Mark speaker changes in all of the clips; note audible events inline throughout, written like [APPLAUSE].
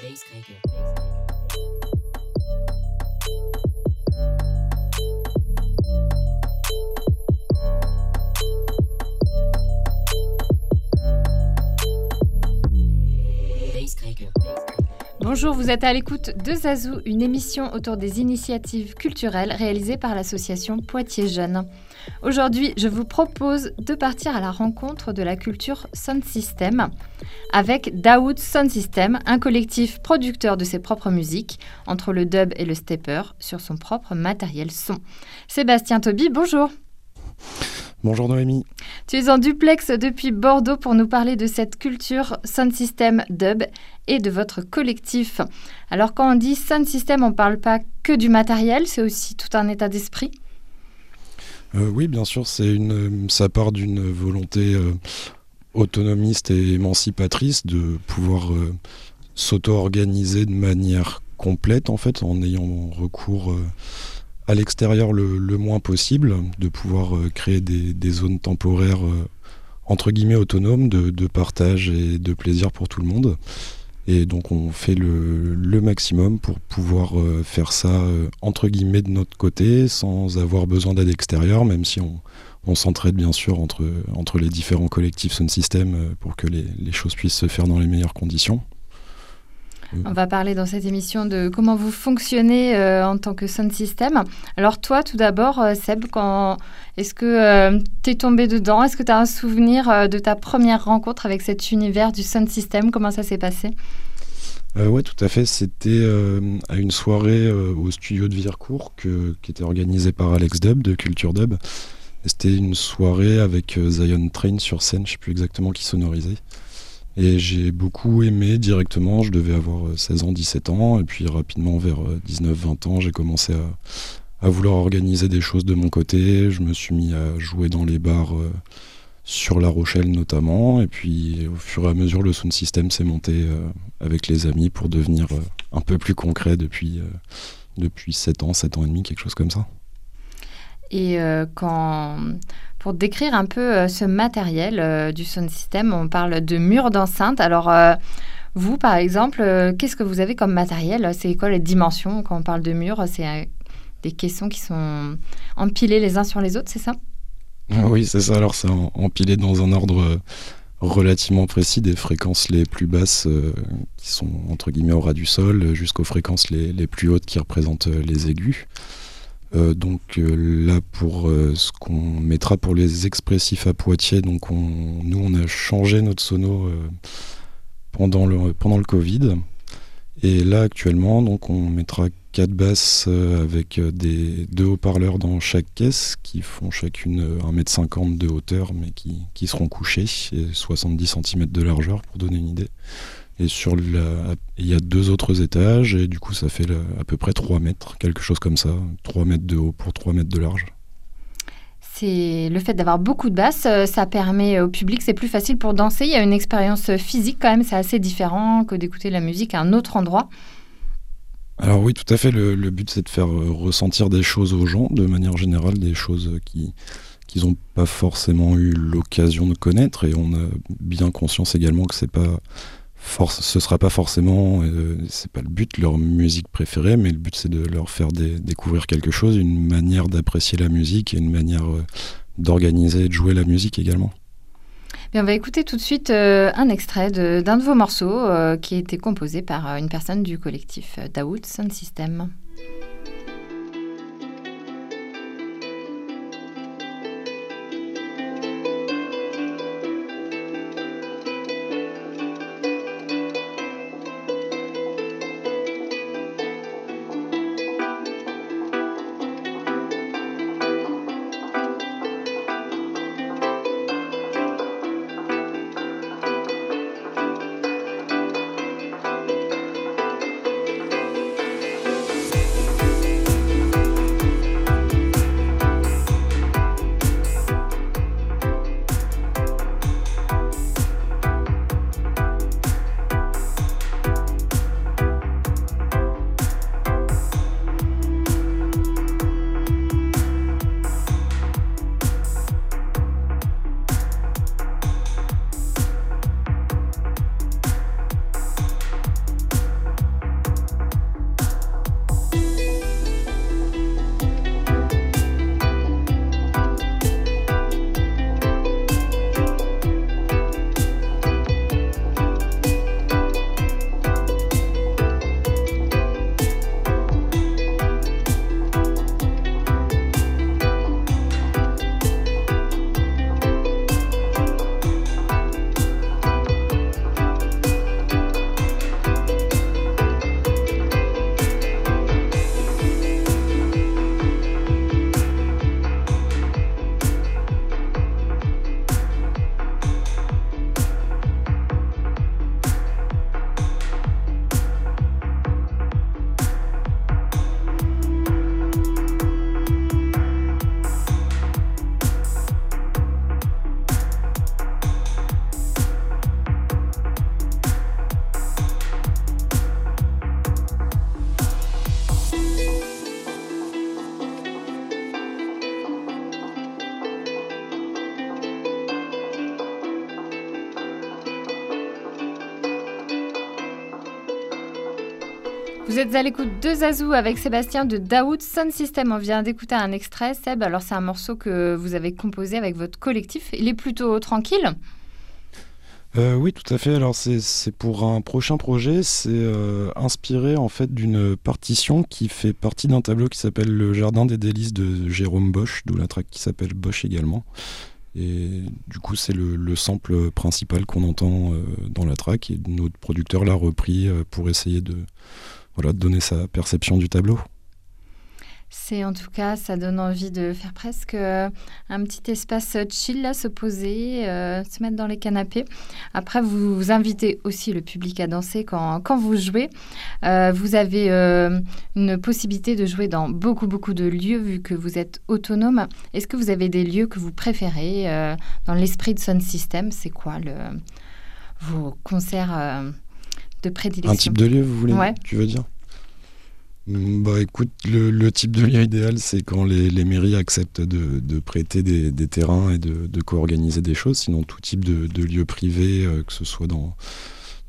Speaker 1: Basemaker. Basemaker. Bonjour, vous êtes à l'écoute de Zazou, une émission autour des initiatives culturelles réalisées par l'association Poitiers Jeunes. Aujourd'hui, je vous propose de partir à la rencontre de la culture Sound System avec Daoud Sound System, un collectif producteur de ses propres musiques entre le dub et le stepper sur son propre matériel son. Sébastien Toby, bonjour.
Speaker 2: Bonjour Noémie.
Speaker 1: Tu es en duplex depuis Bordeaux pour nous parler de cette culture Sound System Dub et de votre collectif. Alors quand on dit Sound System, on ne parle pas que du matériel, c'est aussi tout un état d'esprit?
Speaker 2: Euh, Oui, bien sûr, c'est une, ça part d'une volonté euh, autonomiste et émancipatrice de pouvoir euh, s'auto-organiser de manière complète en fait en ayant recours à l'extérieur le, moins possible, de pouvoir euh, créer des, zones temporaires euh, entre guillemets autonomes de, partage et de plaisir pour tout le monde. Et donc on fait le, maximum pour pouvoir euh, faire ça entre guillemets de notre côté sans avoir besoin d'aide extérieure, même si on, s'entraide bien sûr entre, les différents collectifs Sun System pour que les choses puissent se faire dans les meilleures conditions.
Speaker 1: On va parler dans cette émission de comment vous fonctionnez euh, en tant que sound system. Alors toi, tout d'abord, euh, Seb, quand... est-ce que euh, tu es tombé dedans? Est-ce que tu as un souvenir de ta première rencontre avec cet univers du sound system? Comment ça s'est passé?
Speaker 2: Oui, tout à fait. C'était à une soirée au studio de Vircourt qui était organisée par Alex Dub de Culture Dub. C'était une soirée avec Zion Train sur scène, je ne sais plus exactement qui sonorisait. Et j'ai beaucoup aimé directement, je devais avoir 16 euh, ans, 17 ans, et puis rapidement vers 19-20 euh, ans, j'ai commencé à, vouloir organiser des choses de mon côté, je me suis mis à jouer dans les bars euh, sur La Rochelle notamment, et puis au fur et à mesure le sound system s'est monté avec les amis pour devenir un peu plus concret depuis, depuis 7 ans, 7 ans et demi, quelque chose comme ça.
Speaker 1: Et quand pour décrire un peu euh, ce matériel euh, du sound system, on parle de murs d'enceinte. Alors, euh, vous, par exemple, qu'est-ce que vous avez comme matériel? C'est quoi les dimensions quand on parle de murs? C'est des caissons qui sont empilés les uns sur les autres, c'est ça?
Speaker 2: Oui, c'est ça. Alors, c'est empilé dans un ordre relativement précis des fréquences les plus basses qui sont entre guillemets au ras du sol jusqu'aux fréquences les, plus hautes qui représentent les aigus. Euh, donc euh, là pour euh, ce qu'on mettra pour les expressifs à Poitiers, donc on, nous on a changé notre sono pendant le pendant le Covid. Et là actuellement donc on mettra quatre basses avec des deux haut-parleurs dans chaque caisse qui font chacune 1m50 de hauteur mais qui, qui seront couchés et 70 cm de largeur pour donner une idée. Et sur la, il y a deux autres étages, et du coup, ça fait à peu près 3 mètres, quelque chose comme ça. 3 mètres de haut pour 3 mètres de large.
Speaker 1: C'est le fait d'avoir beaucoup de basses, euh, ça permet au public, c'est plus facile pour danser. Il y a une expérience physique quand même, c'est assez différent que d'écouter la musique à un autre endroit.
Speaker 2: Alors oui, tout à fait. Le, but, c'est de faire euh, ressentir des choses aux gens, de manière générale, des choses qui qu'ils n'ont pas forcément eu l'occasion de connaître. Et on a bien conscience également que c'est pas force, ce sera pas forcément, euh, c'est pas le but, leur musique préférée, mais le but c'est de leur faire découvrir quelque chose, une manière d'apprécier la musique et une manière euh, d'organiser et de jouer la musique également.
Speaker 1: On va écouter tout de suite euh, un extrait d'un de, vos morceaux qui a été composé par une personne du collectif Daoud Sound System. Vous êtes à l'écoute de Zazou avec Sébastien de Daoud Sound System. On vient d'écouter un extrait. Seb, alors c'est un morceau que vous avez composé avec votre collectif. Il est plutôt tranquille
Speaker 2: euh, oui, tout à fait. Alors c'est pour un prochain projet. C'est euh, inspiré en fait d'une partition qui fait partie d'un tableau qui s'appelle Le Jardin des délices de Jérôme Bosch, d'où la track qui s'appelle Bosch également. Et du coup, c'est le, sample principal qu'on entend euh, dans la track et notre producteur l'a repris pour essayer de, voilà, de donner sa perception du tableau.
Speaker 1: C'est en tout cas, ça donne envie de faire presque euh, un petit espace chill, là, se poser, euh, se mettre dans les canapés. Après, vous, invitez aussi le public à danser quand, quand vous jouez. Euh, vous avez une possibilité de jouer dans beaucoup, beaucoup de lieux vu que vous êtes autonome. Est-ce que vous avez des lieux que vous préférez dans l'esprit de Sound System? C'est quoi le, vos concerts de prédilection
Speaker 2: Un type de lieu, vous voulez Tu veux dire? Mm, bah écoute, le, type de lien idéal, c'est quand les, mairies acceptent de, prêter des, terrains et de, co-organiser des choses. Sinon, tout type de, lieux privés, euh, que ce soit dans,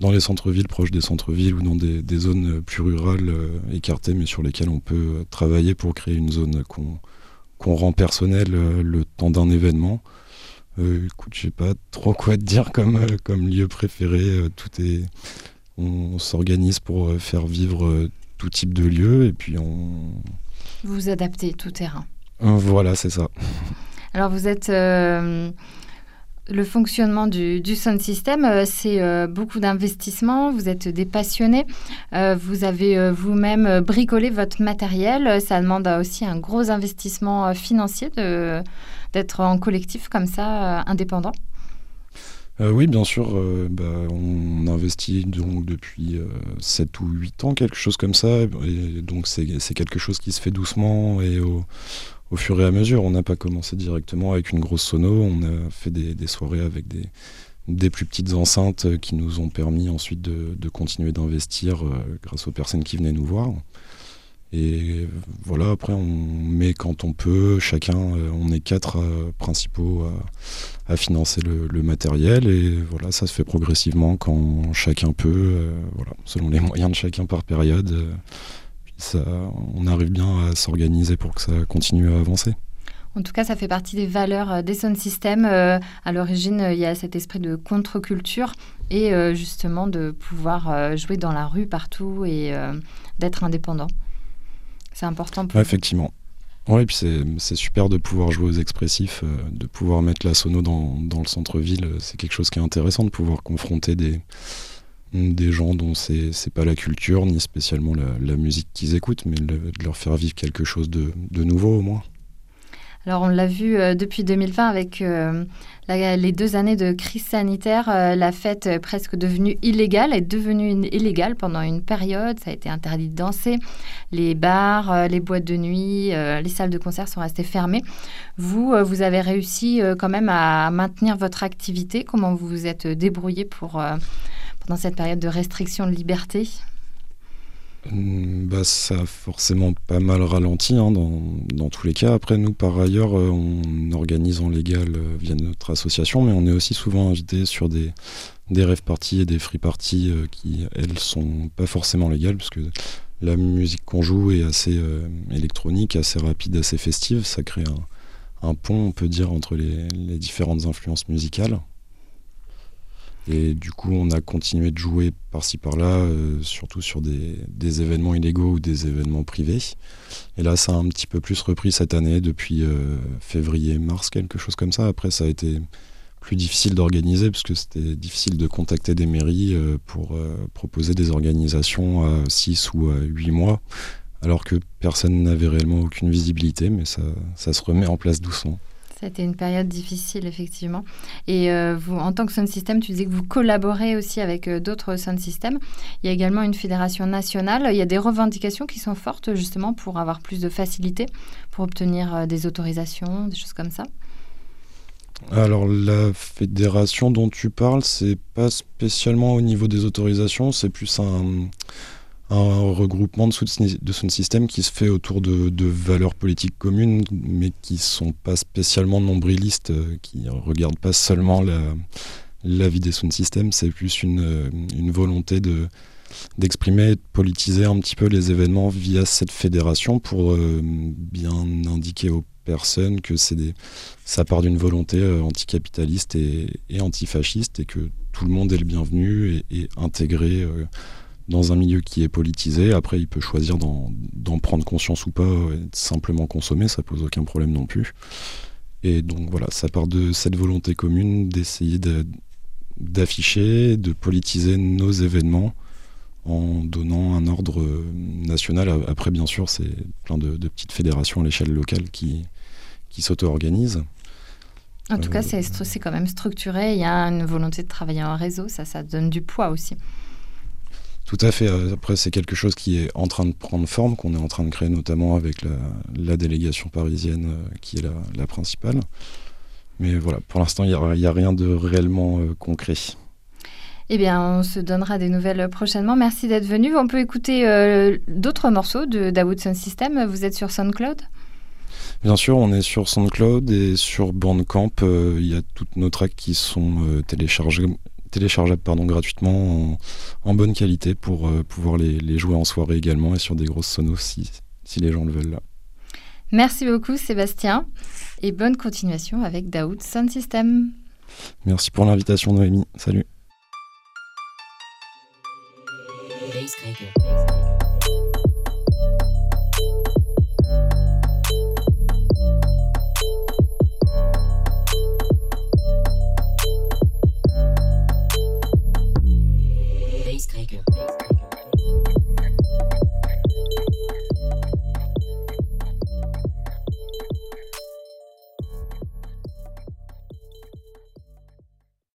Speaker 2: dans les centres-villes, proches des centres-villes ou dans des, zones plus rurales euh, écartées, mais sur lesquelles on peut travailler pour créer une zone qu'on rend personnelle euh, le temps d'un événement. écoute, je sais pas trop quoi te dire comme, comme lieu préféré. tout est, on s'organise pour faire vivre tout type de lieu et puis on...
Speaker 1: Vous vous adaptez tout terrain.
Speaker 2: Euh, voilà, c'est ça.
Speaker 1: Alors vous êtes... Euh, le fonctionnement du, du sound system, euh, c'est beaucoup d'investissement. Vous êtes des passionnés. vous avez vous-même bricolé votre matériel. Ça demande aussi un gros investissement financier d'être en collectif comme ça, indépendant.
Speaker 2: Euh, oui, bien sûr. Euh, bah, on investit donc depuis 7 euh, ou 8 ans, quelque chose comme ça. Donc c'est quelque chose qui se fait doucement et au, fur et à mesure. On n'a pas commencé directement avec une grosse sono. On a fait des, soirées avec des, plus petites enceintes qui nous ont permis ensuite de, de continuer d'investir grâce aux personnes qui venaient nous voir. Et voilà, après, on met quand on peut, chacun, euh, on est quatre euh, principaux à, financer le, matériel. Et voilà, ça se fait progressivement quand chacun peut, euh, voilà, selon les [LAUGHS] moyens de chacun par période. ça, on arrive bien à s'organiser pour que ça continue à avancer.
Speaker 1: En tout cas, ça fait partie des valeurs des sound systems. à l'origine, il y a cet esprit de contre-culture et justement de pouvoir jouer dans la rue partout et d'être indépendant. C'est important pour
Speaker 2: Effectivement. Oui, et puis c'est super de pouvoir jouer aux expressifs, euh, de pouvoir mettre la sono dans, dans le centre-ville. C'est quelque chose qui est intéressant de pouvoir confronter des, des gens dont c'est pas la culture, ni spécialement la, la musique qu'ils écoutent, mais de leur faire vivre quelque chose de, de nouveau au moins.
Speaker 1: Alors on l'a vu euh, depuis 2020 avec euh, les deux années de crise sanitaire, euh, la fête presque devenue illégale est devenue illégale pendant une période. Ça a été interdit de danser. Les bars, les boîtes de nuit, les salles de concert sont restées fermées. Vous, vous avez réussi quand même à maintenir votre activité. Comment vous vous êtes débrouillé pour pendant cette période de restriction de liberté?
Speaker 2: Bah, ça a forcément pas mal ralenti hein, dans, dans, tous les cas. Après, nous, par ailleurs, euh, on organise en légal euh, via notre association, mais on est aussi souvent invité sur des, des rêves parties et des free parties euh, qui, elles, sont pas forcément légales, parce que la musique qu'on joue est assez électronique, assez rapide, assez festive. Ça crée un, pont, on peut dire, entre les différentes influences musicales. Et du coup, on a continué de jouer par-ci par-là, euh, surtout sur des, événements illégaux ou des événements privés. Et là, ça a un petit peu plus repris cette année, depuis euh, février-mars, quelque chose comme ça. Après, ça a été plus difficile d'organiser, parce que c'était difficile de contacter des mairies euh, pour proposer des organisations à 6 ou à 8 mois, alors que personne n'avait réellement aucune visibilité, mais ça, ça se remet en place doucement.
Speaker 1: C'était une période difficile, effectivement. Et euh, vous, en tant que sound system, tu disais que vous collaborez aussi avec euh, d'autres sound systems. Il y a également une fédération nationale. Il y a des revendications qui sont fortes, justement, pour avoir plus de facilité, pour obtenir euh, des autorisations, des choses comme ça.
Speaker 2: Alors la fédération dont tu parles, c'est pas spécialement au niveau des autorisations, c'est plus un, un regroupement de, de son système qui se fait autour de, valeurs politiques communes, mais qui sont pas spécialement nombrilistes, euh, qui regardent pas seulement la, la vie des sound systems, c'est plus une, une volonté de d'exprimer et de politiser un petit peu les événements via cette fédération pour bien indiquer aux personnes que c'est des, ça part d'une volonté anticapitaliste et, et, antifasciste et que tout le monde est le bienvenu et intégré dans un milieu qui est politisé. Après, il peut choisir d'en prendre conscience ou pas, et de simplement consommer, ça pose aucun problème non plus. Et donc voilà, ça part de cette volonté commune d'essayer d'afficher, de, politiser nos événements en donnant un ordre national. Après, bien sûr, c'est plein de, petites fédérations à l'échelle locale qui, qui s'auto-organisent.
Speaker 1: En tout cas, euh, c'est quand même structuré. Il y a une volonté de travailler en réseau. Ça, ça donne du poids aussi.
Speaker 2: Tout à fait. Euh, après, c'est quelque chose qui est en train de prendre forme, qu'on est en train de créer notamment avec la, délégation parisienne euh, qui est la, principale. Mais voilà, pour l'instant, il n'y a, rien de réellement euh, concret.
Speaker 1: Eh bien, on se donnera des nouvelles prochainement. Merci d'être venu. On peut écouter d'autres morceaux de Dawood Sound System. Vous êtes sur SoundCloud?
Speaker 2: Bien sûr, on est sur SoundCloud et sur Bandcamp. Il y a toutes nos tracks qui sont téléchargées téléchargeables pardon, gratuitement en, bonne qualité pour euh, pouvoir les, jouer en soirée également et sur des grosses sonos si, si les gens le veulent là.
Speaker 1: Merci beaucoup Sébastien et bonne continuation avec Daoud Sound System.
Speaker 2: Merci pour l'invitation Noémie. Salut.